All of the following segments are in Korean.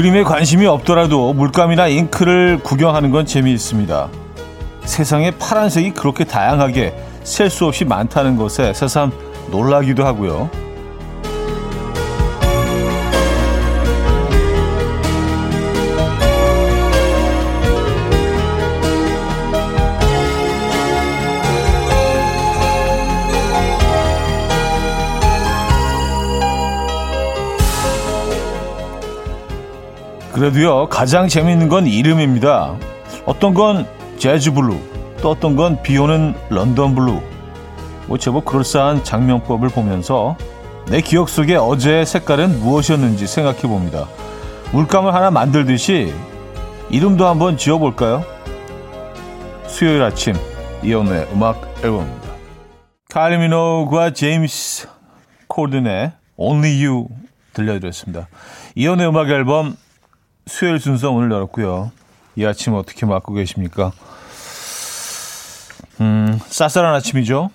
그림에 관심이 없더라도 물감이나 잉크를 구경하는 건 재미있습니다. 세상에 파란색이 그렇게 다양하게 셀 수 없이 많다는 것에 새삼 놀라기도 하고요. 그래도요, 가장 재미있는 건 이름입니다. 어떤 건 재즈 blue, 또 어떤 건 비 오는 런던 blue. 뭐 제법 그럴싸한 작명법을 보면서 내 기억 속에 어제의 색깔은 무엇이었는지 생각해 봅니다. 물감을 하나 만들듯이 이름도 한번 지어볼까요? 수요일 아침 이현우의 음악 앨범입니다. 카일리 미노그와 제임스 코든의 Only You 들려드렸습니다. 이연의 음악 앨범 수요일 순서 오늘 열었고요. 이 아침 어떻게 맞고 계십니까? 음, 쌀쌀한 아침이죠.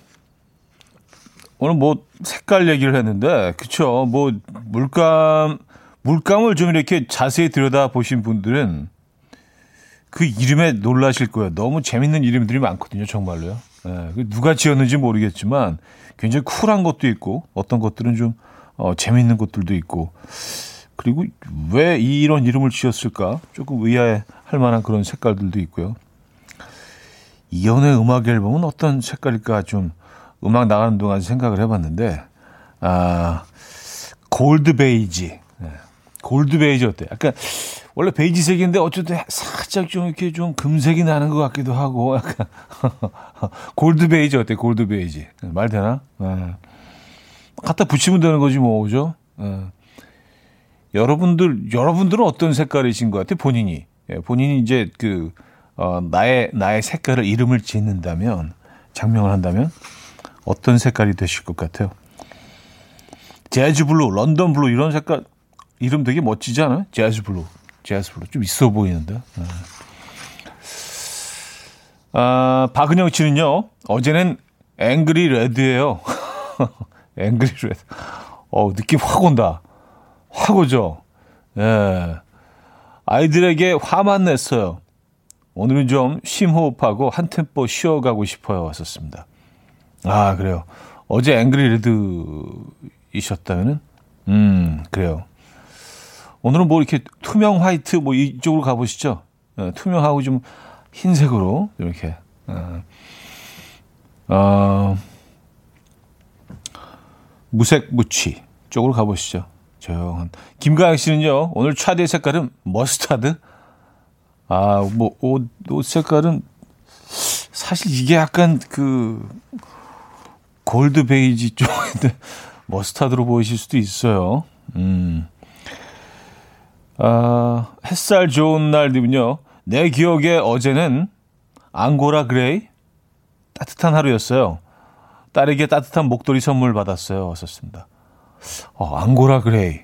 오늘 뭐 색깔 얘기를 했는데, 그쵸? 뭐 물감 물감을 좀 이렇게 자세히 들여다 보신 분들은 그 이름에 놀라실 거예요. 너무 재밌는 이름들이 많거든요, 정말로요. 예, 누가 지었는지 모르겠지만 굉장히 쿨한 것도 있고 어떤 것들은 좀 어, 재밌는 것들도 있고 그리고 왜 이런 이름을 지었을까? 조금 의아해 할 만한 그런 색깔들도 있고요. 이연의 음악 앨범은 어떤 색깔일까 좀 음악 나가는 동안 생각을 해봤는데, 아, 골드 베이지. 네. 골드 베이지 어때? 약간, 원래 베이지색인데 어쨌든 살짝 좀 이렇게 좀 금색이 나는 것 같기도 하고, 약간, 골드 베이지 어때? 골드 베이지. 네, 말 되나? 네. 갖다 붙이면 되는 거지 뭐, 그죠? 네. 여러분들, 여러분들은 어떤 색깔이신 것 같아요? 본인이. 예, 본인이 이제 그, 어, 나의, 나의 색깔을 이름을 짓는다면, 작명을 한다면, 어떤 색깔이 되실 것 같아요? 재즈 blue, 런던 blue, 이런 색깔, 이름 되게 멋지지 않아요? 재즈 blue. 재즈 blue. 좀 있어 보이는데. 네. 아, 박은영 씨는요, 어제는 angry red예요 angry red. 어, 느낌 확 온다. 확 오죠? 예. 아이들에게 화만 냈어요. 오늘은 좀 심호흡하고 한 템포 쉬어가고 싶어요. 하셨습니다. 아, 그래요. 어제 angry red이셨다면은, 음, 그래요. 오늘은 뭐 이렇게 투명 white 뭐 이쪽으로 가보시죠. 예, 투명하고 좀 흰색으로 이렇게. 어, 어, 무색 무취 쪽으로 가보시죠. 조용한. 김가영 씨는요, 오늘 차대 색깔은 머스타드? 아, 뭐, 옷, 옷 색깔은 사실 이게 약간 그, 골드 베이지 쪽인데, 머스타드로 보이실 수도 있어요. 음. 아, 햇살 좋은 날이군요. 내 기억에 어제는 앙고라 gray? 따뜻한 하루였어요. 딸에게 따뜻한 목도리 선물 받았어요. 하셨습니다. 어, 앙고라 gray.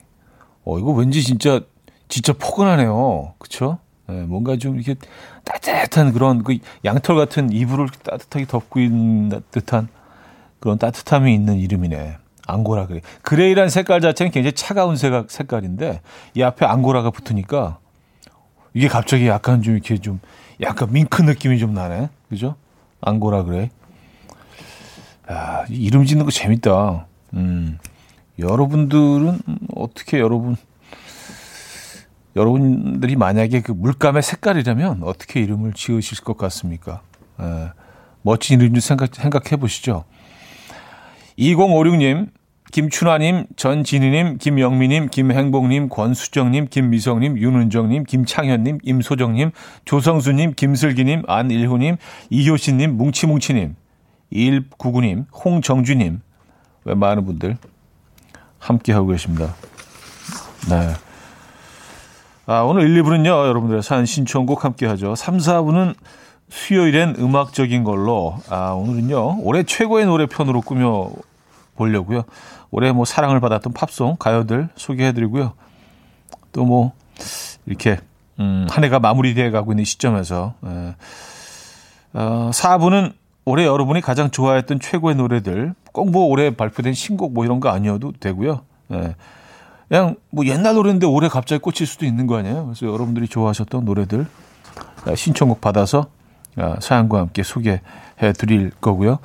어, 이거 왠지 진짜, 진짜 포근하네요. 그쵸? 네, 뭔가 좀 이렇게 따뜻한 그런 그 양털 같은 이불을 따뜻하게 덮고 있는 듯한 그런 따뜻함이 있는 이름이네. 앙고라 gray. Gray란 색깔 자체는 굉장히 차가운 색깔, 색깔인데 이 앞에 앙고라가 붙으니까 이게 갑자기 약간 좀 이렇게 좀 약간 밍크 느낌이 좀 나네. 그죠? 앙고라 gray. 야, 이름 짓는 거 재밌다. 음. 여러분들은 어떻게 여러분 여러분들이 만약에 그 물감의 색깔이라면 어떻게 이름을 지으실 것 같습니까? 에, 멋진 이름 좀 생각, 생각해 보시죠. 2056님, 김춘화님, 전진희님, 김영미님, 김행복님, 권수정님, 김미성님, 윤은정님, 김창현님, 임소정님, 조성수님, 김슬기님, 안일호님, 이효신님, 뭉치뭉치님, 2199님, 홍정주님, 왜 많은 분들 함께 하고 계십니다. 네. 아, 오늘 1, 2부는요, 여러분들의 사연 신청곡 함께 하죠. 3, 4부는 수요일엔 음악적인 걸로, 아, 오늘은요, 올해 최고의 노래 편으로 꾸며 보려고요. 올해 뭐 사랑을 받았던 팝송, 가요들 소개해드리고요. 또 뭐, 이렇게, 음, 한 해가 마무리되어 가고 있는 시점에서, 에, 어, 4부는 올해 여러분이 가장 좋아했던 최고의 노래들, 꼭 뭐 올해 발표된 신곡 뭐 이런 거 아니어도 되고요. 예. 그냥 뭐 옛날 노래인데 올해 갑자기 꽂힐 수도 있는 거 아니에요? 그래서 여러분들이 좋아하셨던 노래들 아, 신청곡 받아서 아, 사연과 함께 소개해 드릴 거고요.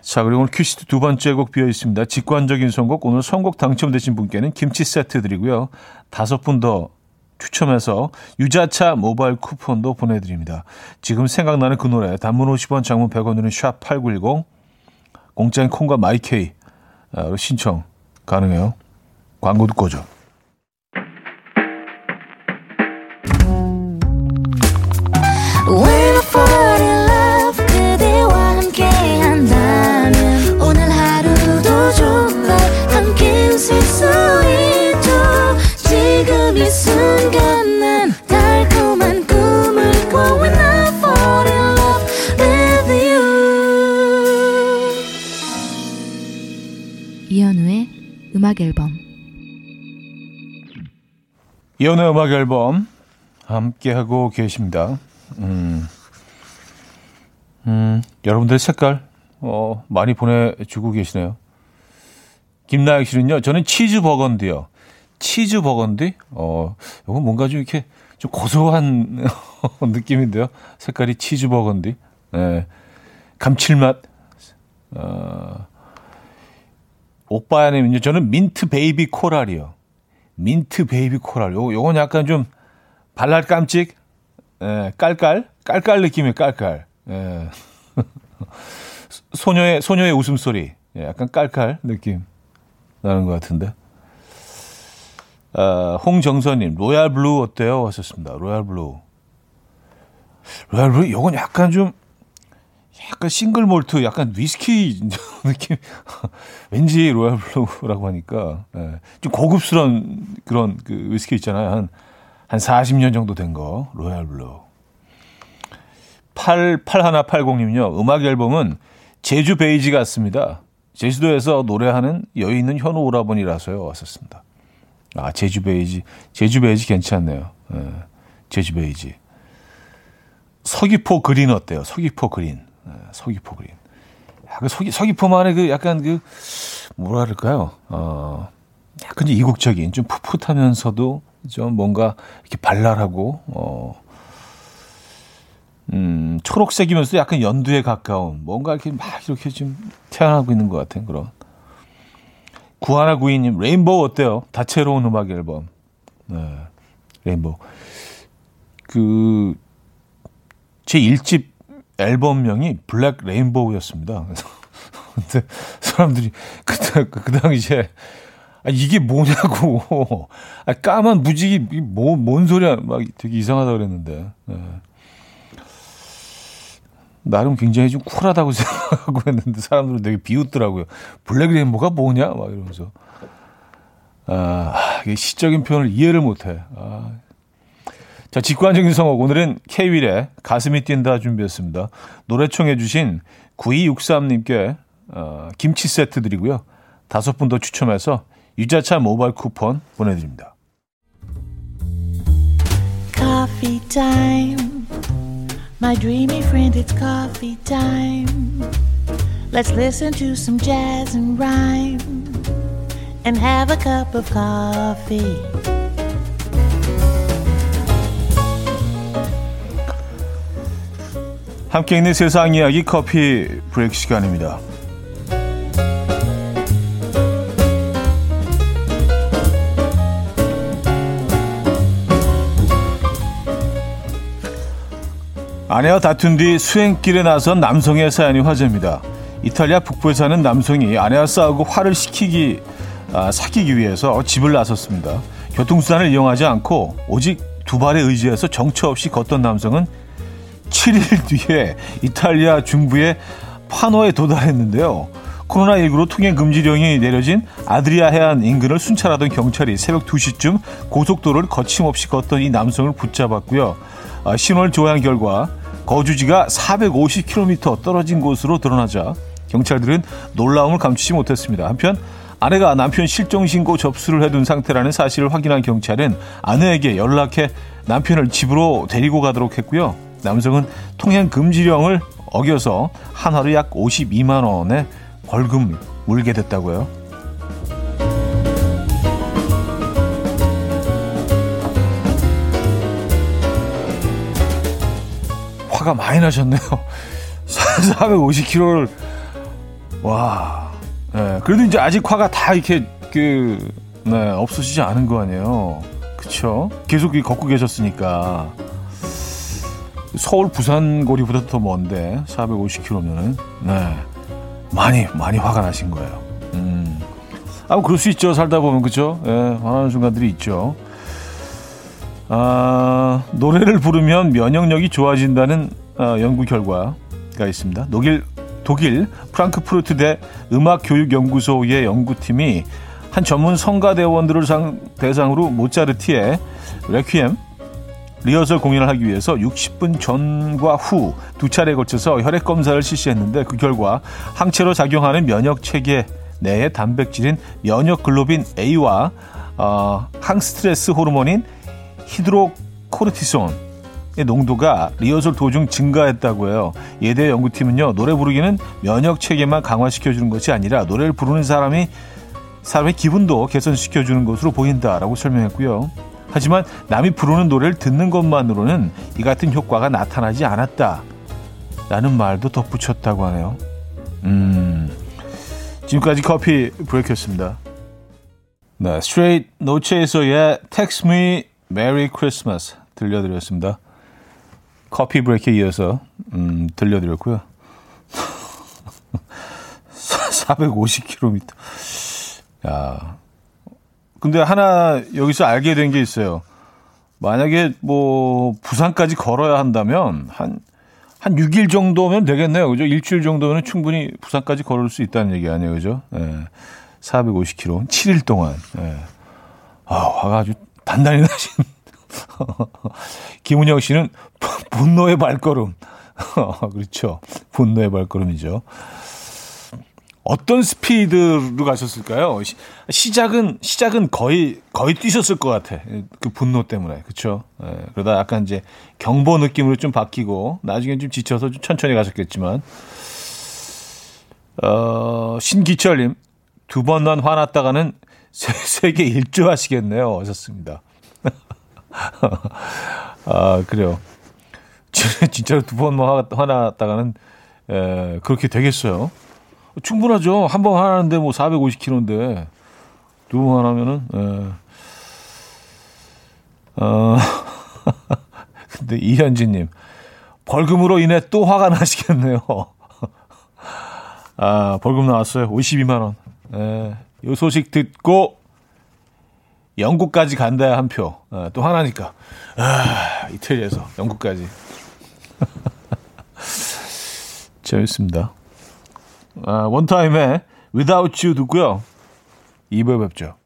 자, 그리고 오늘 퀴시트 두 번째 곡 비어 있습니다. 직관적인 선곡. 오늘 선곡 당첨되신 분께는 김치 세트 드리고요. 다섯 분 더 추첨해서 유자차 모바일 쿠폰도 보내드립니다. 지금 생각나는 그 노래 단문 50원 장문 100원으로는 샵8910 공짜인 콩과 마이케이 아, 신청 가능해요. 광고 듣고 오죠. 음악 앨범 이연의 음악 앨범 함께 하고 계십니다. 음, 음, 여러분들 색깔 어, 많이 보내주고 계시네요. 김나영 씨는요, 저는 치즈 버건디요. 치즈 버건디? 어, 이건 뭔가 좀 이렇게 좀 고소한 느낌인데요. 색깔이 치즈 버건디. 네. 감칠맛. 어, 오빠야님은요, 저는 mint baby coral이요. Mint baby coral. 요, 요건 약간 좀 발랄 깜찍, 예, 깔깔, 깔깔 느낌의 깔깔. 예. 소녀의, 소녀의 웃음소리. 예, 약간 깔깔 느낌 나는 것 같은데. 어, 홍정선님, royal blue 어때요? 하셨습니다. Royal blue. Royal blue, 요건 약간 좀, 약간 single malt, 약간 위스키 느낌. 왠지 royal blue라고 하니까 예, 좀 고급스러운 그런 그 위스키 있잖아요. 한, 한 40년 정도 된 거. Royal blue. 88180님요. 음악 앨범은 제주 베이지 같습니다. 제주도에서 노래하는 여유 있는 현우 오라버니라서요. 하셨습니다. 아, 제주 베이지. 제주 베이지 괜찮네요. 예, 제주 베이지. 서귀포 green 어때요? 서귀포 green. 예, 서귀포 green. 약간 서귀, 서귀포만의 그 약간 그, 뭐라 그럴까요? 어, 약간 이국적인, 좀 풋풋하면서도 좀 뭔가 이렇게 발랄하고, 어, 음, 초록색이면서 약간 연두에 가까운, 뭔가 이렇게 막 이렇게 좀 태어나고 있는 것 같은 그런. 구하나 구이님, rainbow 어때요? 다채로운 음악 앨범. 네, rainbow. 그, 제 1집 앨범명이 Black Rainbow였습니다. 근데 사람들이 그때 그 당시에 아, 이게 뭐냐고 아, 까만 무지개 뭐뭔 소리야 막 되게 이상하다 그랬는데 네. 나름 굉장히 좀 쿨하다고 생각하고 했는데 사람들은 되게 비웃더라고요. 블랙 레인보우가 뭐냐 막 이러면서 아 시적인 표현을 이해를 못해. 아, 자, 직관적인 성곡. 오늘은 케이윌의 가슴이 뛴다 준비했습니다. 노래 청해 주신 9263님께 어, 김치 세트 드리고요. 다섯 분 더 추첨해서 유자차 모바일 쿠폰 보내드립니다. Coffee time. My dreamy friend, it's coffee time. Let's listen to some jazz and rhyme and have a cup of coffee. 함께 있는 세상 이야기 커피 브레이크 시간입니다. 아내와 다툰 뒤 수행길에 나선 남성의 사연이 화제입니다. 이탈리아 북부에 사는 남성이 아내와 싸우고 화를 식히기 아, 사귀기 위해서 집을 나섰습니다. 교통수단을 이용하지 않고 오직 두 발에 의지해서 정처 없이 걷던 남성은 7일 뒤에 이탈리아 중부의 파노에 도달했는데요. 코로나19로 통행 금지령이 내려진 아드리아 해안 인근을 순찰하던 경찰이 새벽 2시쯤 고속도로를 거침없이 걷던 이 남성을 붙잡았고요. 아, 신호를 조회한 결과 거주지가 450km 떨어진 곳으로 드러나자 경찰들은 놀라움을 감추지 못했습니다. 한편 아내가 남편 실종 신고 접수를 해둔 상태라는 사실을 확인한 경찰은 아내에게 연락해 남편을 집으로 데리고 가도록 했고요. 남성은 통행 금지령을 어겨서 한화로 약 52만 원의 벌금 물게 됐다고요. 화가 많이 나셨네요. 450km를 와. 네, 그래도 이제 아직 화가 다 이렇게 그 네, 없어지지 않은 거 아니에요. 그렇죠? 계속 걷고 계셨으니까. 서울 부산 거리보다 더 먼데 450km면은 네. 많이 많이 화가 나신 거예요. 음. 아, 그럴 수 있죠. 살다 보면 그죠? 예, 화나는 순간들이 있죠. 아, 노래를 부르면 면역력이 좋아진다는 어, 연구 결과가 있습니다. 독일 독일 프랑크푸르트 대 음악교육연구소의 연구팀이 한 전문 성가대원들을 상, 대상으로 모차르티의 레퀴엠 리허설 공연을 하기 위해서 60분 전과 후 두 차례에 걸쳐서 혈액 검사를 실시했는데 그 결과 항체로 작용하는 면역 체계 내의 단백질인 면역 글로빈 A와 어, 항스트레스 호르몬인 히드로코르티손의 농도가 리허설 도중 증가했다고 해요. 예대 연구팀은요, 노래 부르기는 면역 체계만 강화시켜 주는 것이 아니라 노래를 부르는 사람이 사람의 기분도 개선시켜 주는 것으로 보인다라고 설명했고요. 하지만 남이 부르는 노래를 듣는 것만으로는 이 같은 효과가 나타나지 않았다. 라는 말도 덧붙였다고 하네요. 음, 지금까지 커피 브레이크였습니다. 네, 스트레이트 노체에서의 Text Me Merry Christmas 들려드렸습니다. 커피 브레이크에 이어서 음, 들려드렸고요. 450km. 야. 근데 하나 여기서 알게 된 게 있어요. 만약에 뭐 부산까지 걸어야 한다면 한, 한 6일 정도면 되겠네요. 그죠? 일주일 정도면 충분히 부산까지 걸을 수 있다는 얘기 아니에요. 그죠? 예. 450km. 7일 동안. 예. 아, 화가 아주 단단히 나신. 김은영 씨는 분노의 발걸음. 그렇죠. 분노의 발걸음이죠. 어떤 스피드로 가셨을까요? 시, 작은 시작은 거의 거의 뛰셨을 것 같아. 그 분노 때문에 그렇죠. 예, 그러다 약간 이제 경보 느낌으로 좀 바뀌고 나중에 좀 지쳐서 좀 천천히 가셨겠지만 어, 신기철님 두 번만 화났다가는 세, 세계 일주 하시겠네요. 하셨습니다. 아 그래요. 진짜로 두 번만 화났다가는 에, 그렇게 되겠어요. 충분하죠. 한 번 하는데 뭐 450km인데 두 번 하면은 예. 어. 근데 이현진 님 벌금으로 인해 또 화가 나시겠네요. 아, 벌금 나왔어요. 52만 원. 예. 이 소식 듣고 영국까지 간다 한 표. 아, 또 하나니까. 아, 이태리에서 영국까지. 재밌습니다. 아, 원타임에 Without You 듣고요. 2부에 뵙죠.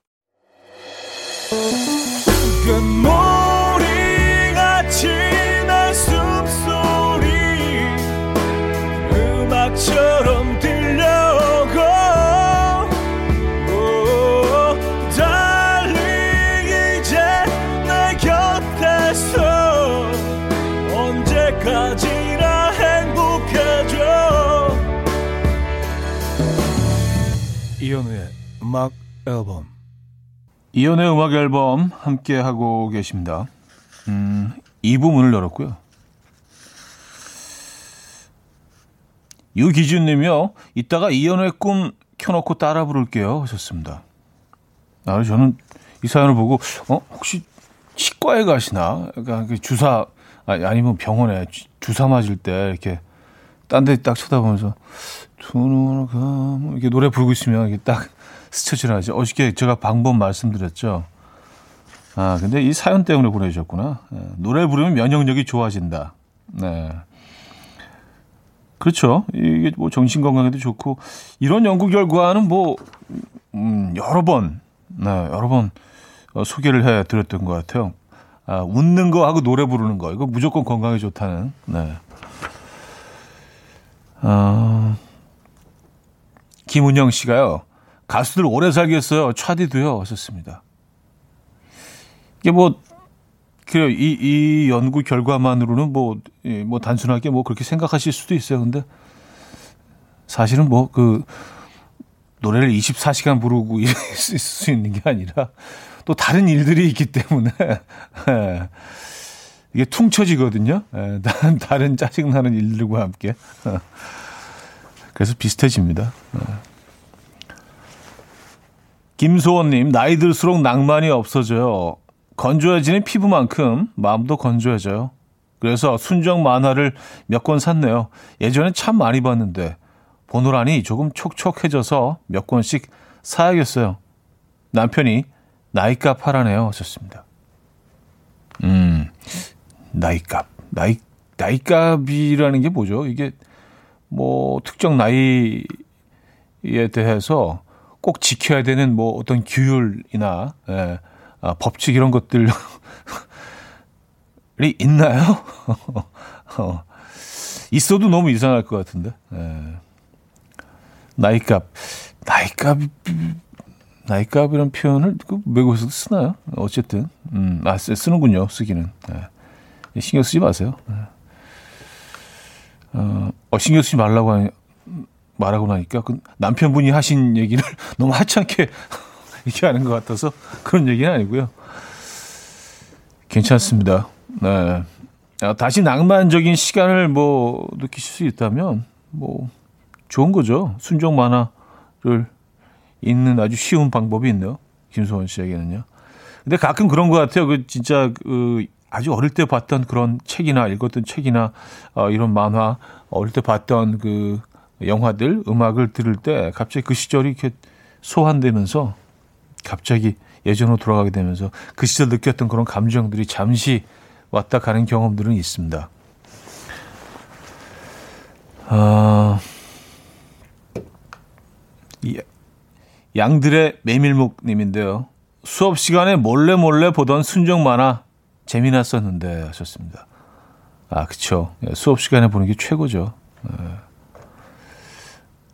이연우의 음악 앨범 이연우의 음악 앨범 함께 하고 계십니다. 음, 2부 문을 열었고요. 유기준님이요. 이따가 이연우의 꿈 켜놓고 따라 부를게요. 하셨습니다. 아, 저는 이 사연을 보고 어 혹시 치과에 가시나? 그러니까 그 주사 아니면 병원에 주사 맞을 때 이렇게 딴 데 딱 쳐다보면서 두 눈을 감 이렇게 노래 부르고 있으면 이게 딱 스쳐 지나 하죠. 어저께 제가 방법 말씀드렸죠. 아 근데 이 사연 때문에 보내주셨구나. 네, 노래 부르면 면역력이 좋아진다. 네. 그렇죠. 이게 뭐 정신 건강에도 좋고 이런 연구 결과는 뭐 음, 여러 번, 네, 여러 번 어, 소개를 해 드렸던 것 같아요. 아, 웃는 거 하고 노래 부르는 거 이거 무조건 건강에 좋다는. 네. 아. 김은영 씨가요. 가수들 오래 살겠어요. 차디도요. 하셨습니다. 이게 뭐, 그래요. 이, 이 연구 결과만으로는 뭐, 뭐 단순하게 뭐 그렇게 생각하실 수도 있어요. 근데 사실은 뭐 그 노래를 24시간 부르고 있을 수 있는 게 아니라 또 다른 일들이 있기 때문에 이게 퉁쳐지거든요. 예, 다른, 짜증나는 일들과 함께. 그래서 비슷해집니다. 예. 김소원님, 나이 들수록 낭만이 없어져요. 건조해지는 피부만큼 마음도 건조해져요. 그래서 순정 만화를 몇 권 샀네요. 예전엔 참 많이 봤는데 보노라니 조금 촉촉해져서 몇 권씩 사야겠어요. 남편이 나이값 하라네요. 하셨습니다. 음, 나이값. 나이, 나이값이라는 게 뭐죠? 이게 뭐 특정 나이에 대해서 꼭 지켜야 되는 뭐 어떤 규율이나 예, 아, 법칙 이런 것들이 있나요? 어, 있어도 너무 이상할 것 같은데. 예. 나이값, 나이값, 나이값이란 표현을 그 외국에서도 쓰나요? 어쨌든, 음, 아, 쓰는군요, 쓰기는. 예. 신경 쓰지 마세요. 예. 어, 어, 신경 쓰지 말라고 하니, 말하고 나니까 그 남편분이 하신 얘기를 너무 하찮게 얘기하는 것 같아서 그런 얘기는 아니고요. 괜찮습니다. 네. 아, 다시 낭만적인 시간을 뭐 느끼실 수 있다면 뭐 좋은 거죠. 순정 만화를 읽는 아주 쉬운 방법이 있네요. 김소원 씨에게는요. 근데 가끔 그런 것 같아요. 그 진짜 그 아주 어릴 때 봤던 그런 책이나 읽었던 책이나 어, 이런 만화 어릴 때 봤던 그 영화들 음악을 들을 때 갑자기 그 시절이 이렇게 소환되면서 갑자기 예전으로 돌아가게 되면서 그 시절 느꼈던 그런 감정들이 잠시 왔다 가는 경험들은 있습니다. 아, 양들의 메밀묵님인데요. 수업 시간에 몰래 몰래 보던 순정 만화 재미났었는데 하셨습니다. 아, 그쵸. 예, 수업 시간에 보는 게 최고죠. 네.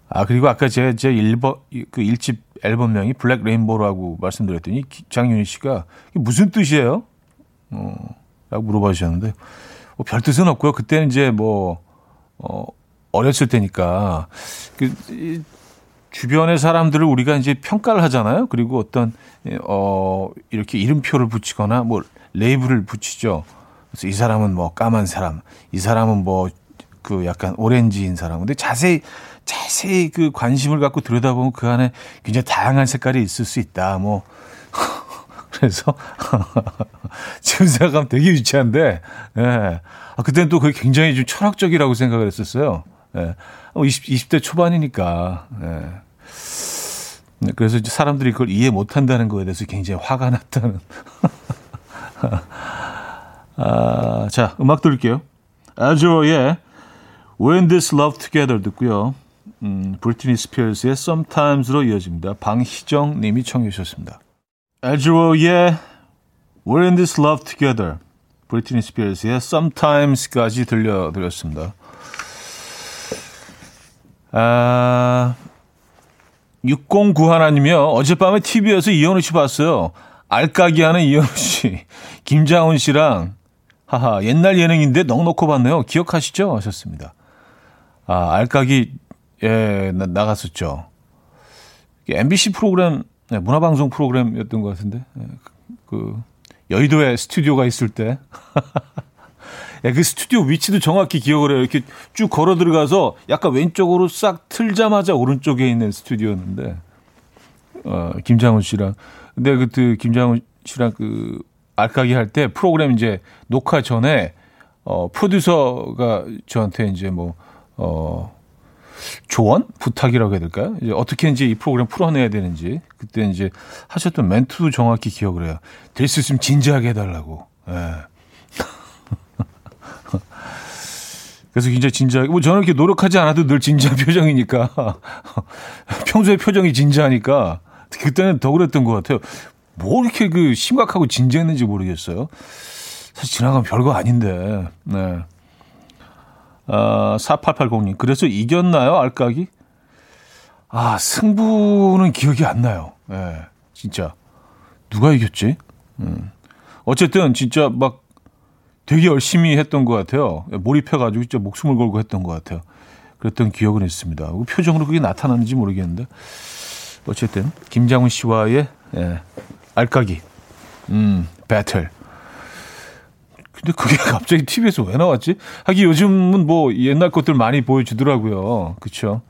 아, 그리고 아까 제, 제 1번, 그 1집 앨범명이 블랙 레인보우라고 말씀드렸더니 장윤희 씨가 무슨 뜻이에요? 어, 라고 물어봐 주셨는데, 뭐 별 뜻은 없고요. 그때는 이제 뭐, 어, 어렸을 때니까, 그, 이, 주변의 사람들을 우리가 이제 평가를 하잖아요. 그리고 어떤, 어, 이렇게 이름표를 붙이거나 뭐 레이블을 붙이죠. 그래서 이 사람은 뭐 까만 사람, 이 사람은 뭐 그 약간 오렌지인 사람. 근데 자세히 자세히 그 관심을 갖고 들여다보면 그 안에 굉장히 다양한 색깔이 있을 수 있다. 뭐 그래서 지금 생각하면 되게 유치한데, 예. 아, 그때는 또 그게 굉장히 좀 철학적이라고 생각을 했었어요. 예. 20, 20대 초반이니까. 예. 네, 그래서 사람들이 그걸 이해 못 한다는 거에 대해서 굉장히 화가 났다는. 아, 자, 음악 들을게요. 아조의 We're In This Love Together 듣고요. 음, 브리트니 스피어스의 Sometimes로 이어집니다. 방희정 님이 청해 주셨습니다. 알 자로의 We're in this love together. 브리트니 스피어스의 Sometimes까지 들려드렸습니다. 아, 609 하나님이요. 어젯밤에 TV에서 이현우 씨 봤어요. 알까기 하는 이현우 씨. 김장훈 씨랑, 하하, 옛날 예능인데 넉넉히 봤네요. 기억하시죠? 하셨습니다. 아, 알까기 예, 나, 나갔었죠. MBC 프로그램, 네, 문화방송 프로그램이었던 것 같은데, 예, 그, 여의도에 스튜디오가 있을 때, 예, 그 스튜디오 위치도 정확히 기억을 해요. 이렇게 쭉 걸어 들어가서 약간 왼쪽으로 싹 틀자마자 오른쪽에 있는 스튜디오였는데, 어, 김장훈 씨랑. 근데 그때 김장훈 씨랑 그, 알까기 할 때 프로그램 이제 녹화 전에, 어, 프로듀서가 저한테 이제 뭐, 어, 조언? 부탁이라고 해야 될까요? 이제 어떻게 이제 이 프로그램 풀어내야 되는지 그때 이제 하셨던 멘트도 정확히 기억을 해요. 될 수 있으면 진지하게 해달라고. 예. 그래서 굉장히 진지하게, 뭐 저는 이렇게 노력하지 않아도 늘 진지한 표정이니까. 평소에 표정이 진지하니까. 그때는 더 그랬던 것 같아요. 뭐 이렇게 그 심각하고 진지했는지 모르겠어요. 사실 지나가면 별거 아닌데. 네. 어, 4880님. 그래서 이겼나요, 알까기? 아, 승부는 기억이 안 나요. 예, 네, 진짜. 누가 이겼지? 음. 어쨌든, 진짜 막 되게 열심히 했던 것 같아요. 몰입해가지고 진짜 목숨을 걸고 했던 것 같아요. 그랬던 기억은 있습니다. 그 표정으로 그게 나타나는지 모르겠는데. 어쨌든, 김장훈 씨와의, 예, 알까기. 음, 배틀. 근데 그게 갑자기 TV에서 왜 나왔지? 하기 요즘은 뭐 옛날 것들 많이 보여주더라고요. 그쵸?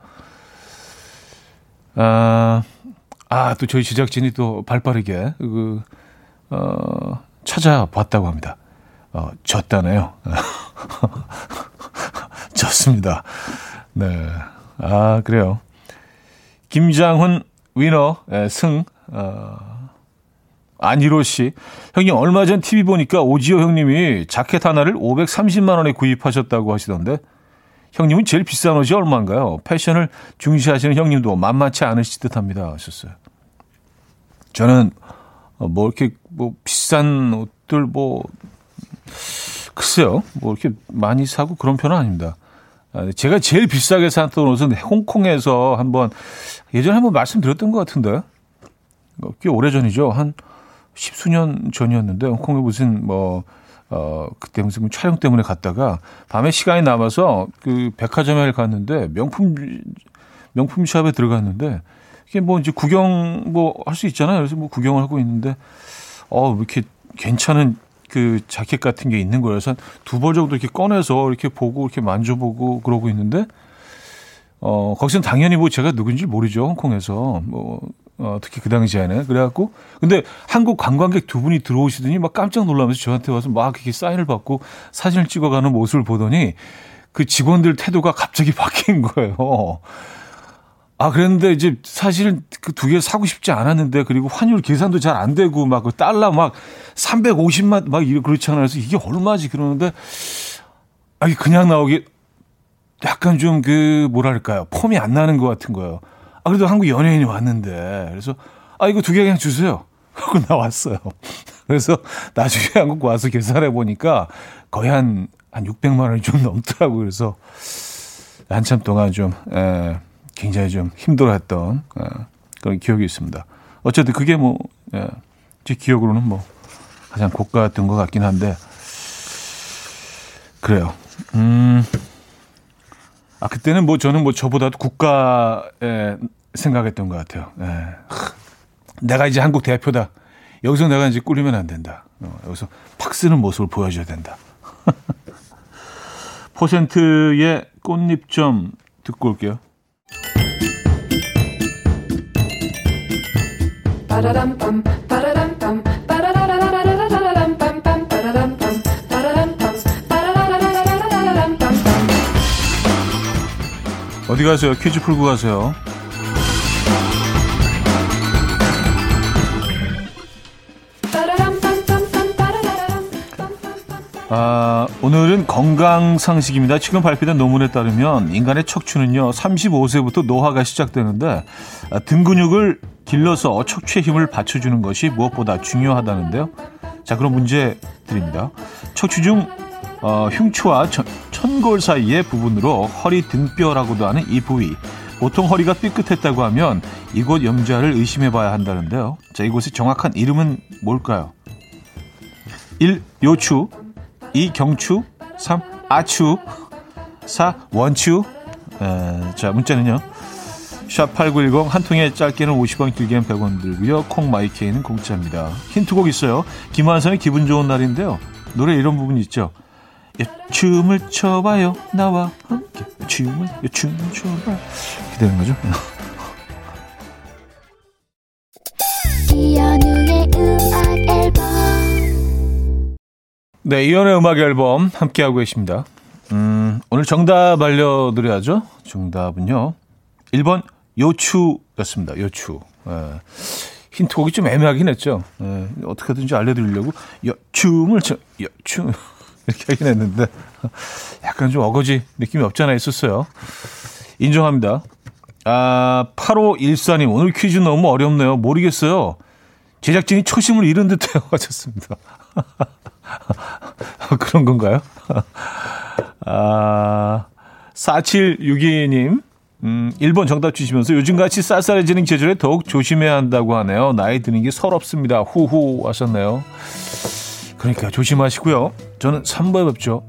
아, 아, 또 저희 제작진이 또 발 빠르게, 그, 어, 찾아봤다고 합니다. 어, 졌다네요. 졌습니다. 네. 아, 그래요. 김장훈 위너, 예, 승, 어, 안희로 씨. 형님, 얼마 전 TV 보니까 오지호 형님이 자켓 하나를 530만 원에 구입하셨다고 하시던데, 형님은 제일 비싼 옷이 얼마인가요? 패션을 중시하시는 형님도 만만치 않으실 듯 합니다. 하셨어요. 저는, 어, 뭐, 이렇게, 뭐, 비싼 옷들, 뭐, 글쎄요. 뭐, 이렇게 많이 사고 그런 편은 아닙니다. 아, 제가 제일 비싸게 샀던 옷은 홍콩에서 한번 예전에 한번 말씀드렸던 것 같은데 어, 꽤 오래 전이죠. 한 십수년 전이었는데 홍콩에 무슨 뭐 어, 그때 무슨 뭐 촬영 때문에 갔다가 밤에 시간이 남아서 그 백화점에 갔는데 명품 명품 샵에 들어갔는데 이게 뭐 이제 구경 뭐 할 수 있잖아요. 그래서 뭐 구경을 하고 있는데 어, 이렇게 괜찮은 그 자켓 같은 게 있는 거여서 두 벌 정도 이렇게 꺼내서 이렇게 보고 이렇게 만져보고 그러고 있는데 어 거기서는 당연히 뭐 제가 누군지 모르죠 홍콩에서 뭐 어, 특히 그 당시에는 그래갖고 근데 한국 관광객 두 분이 들어오시더니 막 깜짝 놀라면서 저한테 와서 막 이렇게 사인을 받고 사진을 찍어가는 모습을 보더니 그 직원들 태도가 갑자기 바뀐 거예요. 아, 그랬는데 이제 사실은 그 두 개 사고 싶지 않았는데 그리고 환율 계산도 잘 안 되고 막 그 달러 막 350만 막 이렇게 그렇잖아요. 그래서 이게 얼마지 그러는데 아니 그냥 나오기 약간 좀 그 뭐랄까요 폼이 안 나는 것 같은 거예요. 아 그래도 한국 연예인이 왔는데 그래서 아 이거 두 개 그냥 주세요. 하고 나왔어요. 그래서 나중에 한국 와서 계산해 보니까 거의 한 한 600만 원이 좀 넘더라고요. 그래서 한참 동안 좀 에, 굉장히 좀 힘들어했던 에, 그런 기억이 있습니다. 어쨌든 그게 뭐 예, 제 기억으로는 뭐 가장 고가였던 것 같긴 한데 그래요. 음. 아 그때는 뭐 저는 뭐 저보다도 국가에 생각했던 것 같아요. 예. 내가 이제 한국 대표다. 여기서 내가 이제 꿀리면 안 된다. 어, 여기서 팍 쓰는 모습을 보여줘야 된다. 퍼센트의 꽃잎 좀 듣고 올게요. 어디 가세요? 퀴즈 풀고 가세요. 아, 오늘은 건강 상식입니다. 지금 발표된 논문에 따르면 인간의 척추는요, 35세부터 노화가 시작되는데, 아, 등 근육을 길러서 척추의 힘을 받쳐주는 것이 무엇보다 중요하다는데요. 자, 그럼 문제 드립니다. 척추 중 어, 흉추와 천, 천골 사이의 부분으로 허리 등뼈라고도 하는 이 부위. 보통 허리가 삐끗했다고 하면 이곳 염좌를 의심해 봐야 한다는데요. 자, 이곳의 정확한 이름은 뭘까요? 1. 요추 2. 경추 3. 아추 4. 원추 에, 자, 문자는요. 샵8910 한 통에 짧게는 50원 길게는 100원 들고요. 콩마이케이는 공짜입니다. 힌트곡 있어요. 김한선의 기분 좋은 날인데요. 노래 이런 부분 있죠. 춤을 춰봐요 나와 함께 춤을 춤을 춰봐 이렇게 되는 거죠 네 이연우의 음악 앨범 함께하고 계십니다 음, 오늘 정답 알려드려야죠 정답은요 1번 요추였습니다 요추 예. 힌트곡이 좀 애매하긴 했죠 예. 어떻게든지 알려드리려고 여, 춤을 춰 여, 춤 이렇게 하긴 했는데 약간 좀 어거지 느낌이 없잖아 있었어요. 인정합니다. 아, 8514님, 오늘 퀴즈 너무 어렵네요. 모르겠어요. 제작진이 초심을 잃은 듯해요. 하셨습니다. 그런 건가요? 아, 4762님, 음, 1번 정답 주시면서 요즘같이 쌀쌀해지는 계절에 더욱 조심해야 한다고 하네요. 나이 드는 게 서럽습니다. 후후 하셨네요. 그러니까 조심하시고요. 저는 3부에 뵙죠.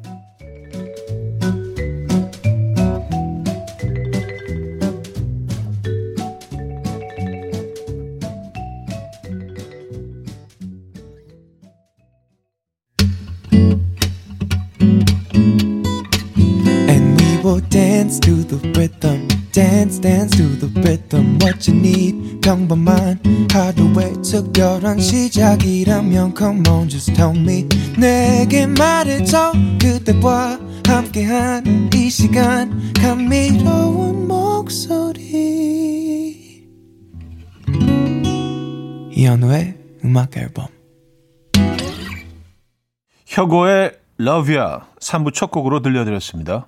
Need 평범한 하루의 특별한 시작이라면 Come on just tell me. 내게 말해줘. 그대와 함께한 이 시간. 감미로운 목소리. 이현우의 음악 앨범. 혁오의 러브야 3부 첫 곡으로 들려드렸습니다.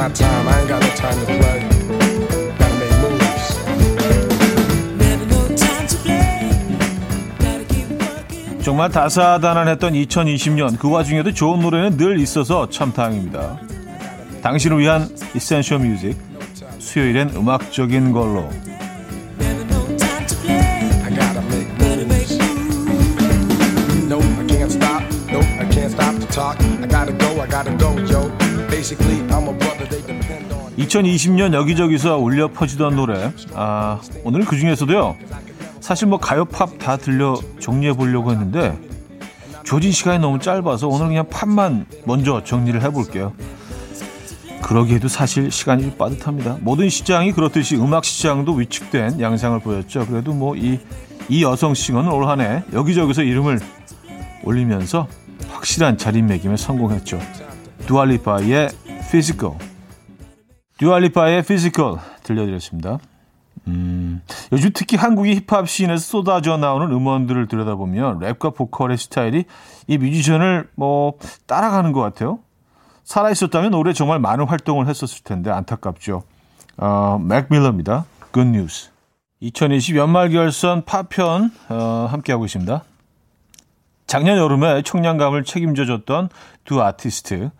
My time. I ain't got no time to play. Gotta make moves. Never no time to play. Gotta keep working. 정말 다사다난했던 2020년 그 와중에도 좋은 노래는 늘 있어서 참 다행입니다. 당신을 위한 이센셜 뮤직 수요일엔 음악적인 걸로 Never no time to play. I gotta make Gotta make moves. moves. Nope, I can't stop. Nope, I can't stop to talk. I gotta go, I gotta go, yo. Basically, I'm a brother they depend on. 2020년 여기저기서 울려 퍼지던 노래. 아 오늘은 그 중에서도요. 사실 뭐 가요 팝 다 들려 정리해 보려고 했는데 조진 시간이 너무 짧아서 오늘 그냥 팝만 먼저 정리를 해 볼게요. 그러기에도 사실 시간이 좀 빠듯합니다. 모든 시장이 그렇듯이 음악 시장도 위축된 양상을 보였죠. 그래도 뭐 이 이 여성 싱어는 올 한 해 여기저기서 이름을 올리면서 확실한 자리매김에 성공했죠 두아 리파의 Physical 두아 리파의 Physical 들려드렸습니다. 음, 요즘 특히 한국의 힙합 씬에서 쏟아져 나오는 음원들을 들여다보면 랩과 보컬의 스타일이 이 뮤지션을 뭐 따라가는 것 같아요. 살아있었다면 올해 정말 많은 활동을 했었을 텐데 안타깝죠. 어, 맥밀러입니다. Good News. 2020 연말 결산 팝 편 어, 함께하고 있습니다. 작년 여름에 청량감을 책임져줬던 두 아티스트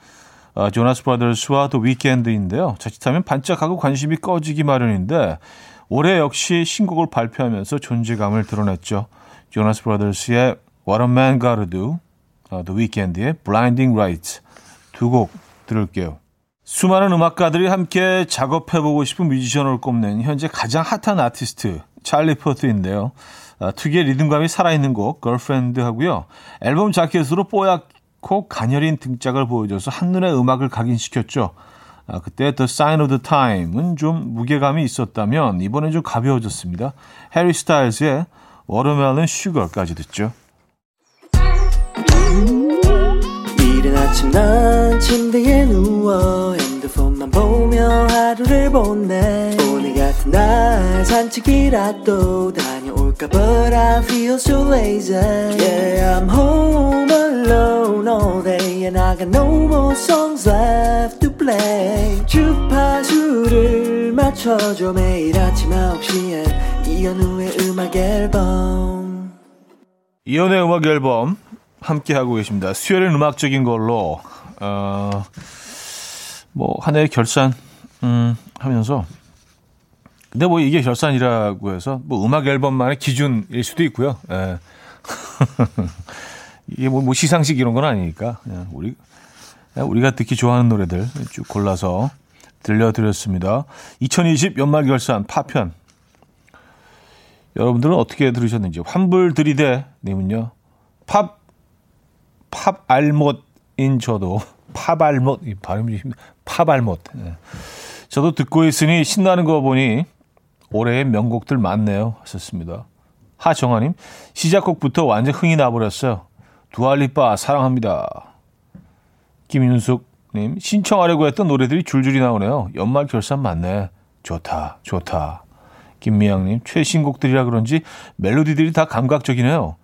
어, 조나스 브라더스와 더 위켄드인데요. 자칫하면 반짝하고 관심이 꺼지기 마련인데 올해 역시 신곡을 발표하면서 존재감을 드러냈죠. 조나스 브라더스의 What a Man Gotta Do, 어, 더 위켄드의 Blinding Lights 두 곡 들을게요. 수많은 음악가들이 함께 작업해보고 싶은 뮤지션을 꼽는 현재 가장 핫한 아티스트 찰리 푸스인데요. 아, 특유의 리듬감이 살아있는 곡 Girlfriend 하고요. 앨범 자켓으로 뽀얗고 가녀린 등짝을 보여줘서 한눈에 음악을 각인시켰죠. 아, 그때 The Sign of the Time은 좀 무게감이 있었다면 이번엔 좀 가벼워졌습니다. 해리 스타일즈의 Watermelon Sugar까지 듣죠. 이른 아침 난 침대에 누워 핸드폰만 보며 하루를 보내 오늘 같은 날 산책이라도 다녀올까 But I feel so lazy Yeah I'm home alone all day And I got no more songs left to play 주파수를 맞춰줘 매일 아침 9시에 이현우의 음악 앨범 이연의 음악 앨범 함께 하고 계십니다. 수요일은 음악적인 걸로 어, 뭐 한 해의 결산 음, 하면서 근데 뭐 이게 결산이라고 해서 뭐 음악 앨범만의 기준일 수도 있고요. 예. 이게 뭐, 뭐 시상식 이런 건 아니니까 그냥 우리 그냥 우리가 듣기 좋아하는 노래들 쭉 골라서 들려드렸습니다. 2020 연말 결산 파편. 여러분들은 어떻게 들으셨는지 환불 들이대 님은요. 팝, 팝 알못인 저도 팝 알못 이 발음이 힘팝 알못. 예. 저도 듣고 있으니 신나는 거 보니 올해의 명곡들 많네요. 하셨습니다. 하정아님 시작곡부터 완전 흥이 나버렸어요. 두알리빠 사랑합니다. 김윤숙님 신청하려고 했던 노래들이 줄줄이 나오네요. 연말 결산 맞네. 좋다, 좋다. 김미양님 최신곡들이라 그런지 멜로디들이 다 감각적이네요.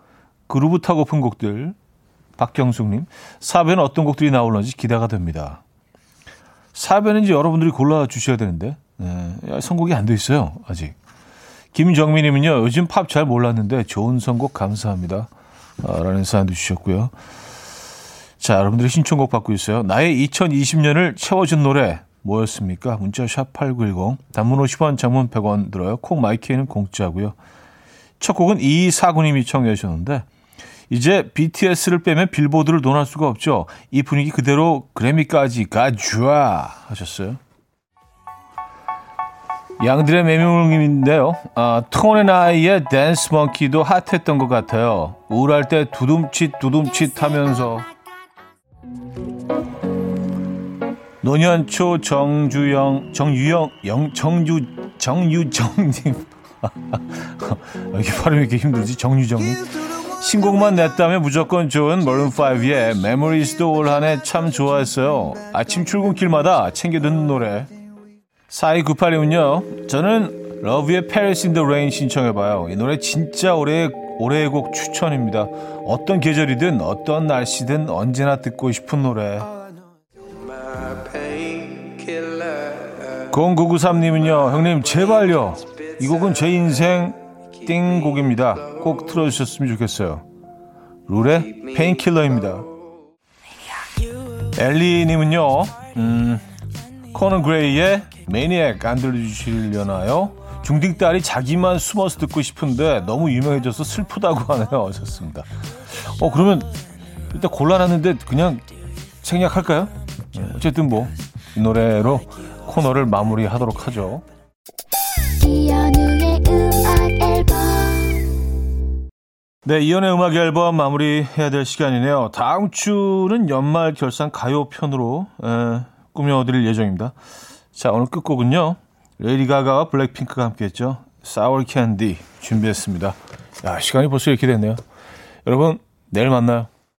그루브 타고픈 곡들. 박경숙님 사변은 어떤 곡들이 나올런지 기대가 됩니다. 이제 여러분들이 골라 주셔야 되는데 네, 선곡이 안 돼 있어요 아직. 김정민님은요 요즘 팝 잘 몰랐는데 좋은 선곡 감사합니다. 아, 라는 사연도 주셨고요. 자, 여러분들의 신청곡 받고 있어요. 나의 2020년을 채워준 노래 뭐였습니까? 문자 샵 8910, 단문 50원, 장문 100원 들어요. 콩 마이키에는 공짜고요. 첫 곡은 이사구님이 청해 주셨는데 이제 BTS를 빼면 빌보드를 논할 수가 없죠. 이 분위기 그대로 그래미까지 가주아 하셨어요. 양들의 매명님인데요. 아, 톤앤아이의 댄스 먼키도 핫했던 것 같아요. 우울할 때 두둠칫 두둠칫 하면서 노년초 정주영 정유영 영 정유 정유정님 이게 발음이 이렇게 힘들지 정유정님 신곡만 냈다면 무조건 좋은 머른5의 Memories도 올 한해 참 좋아했어요. 아침 출근길마다 챙겨 듣는 노래. 4298님은요, 저는 러브의 Paris in the Rain 신청해봐요. 이 노래 진짜 올해, 올해의 곡 추천입니다. 어떤 계절이든 어떤 날씨든 언제나 듣고 싶은 노래. 0993님은요, 형님, 제발요. 이 곡은 제 인생 띵곡입니다. 꼭 틀어주셨으면 좋겠어요. 루엘의 Painkiller입니다. 엘리님은요, 음, 코난 그레이의 Maniac 안 들려주시려나요? 중딩 딸이 자기만 숨어서 듣고 싶은데 너무 유명해져서 슬프다고 하네요. 하셨습니다. 어, 그러면 일단 골라놨는데 그냥 생략할까요? 네, 어쨌든 뭐, 이 노래로 코너를 마무리하도록 하죠. 네, 이연의 음악 앨범 마무리해야 될 시간이네요. 다음 주는 연말 결산 가요 편으로 에, 꾸며드릴 예정입니다. 자, 오늘 끝곡은요. 레이디 가가와 블랙핑크가 함께했죠. Sour Candy 준비했습니다. 야, 시간이 벌써 이렇게 됐네요. 여러분, 내일 만나요.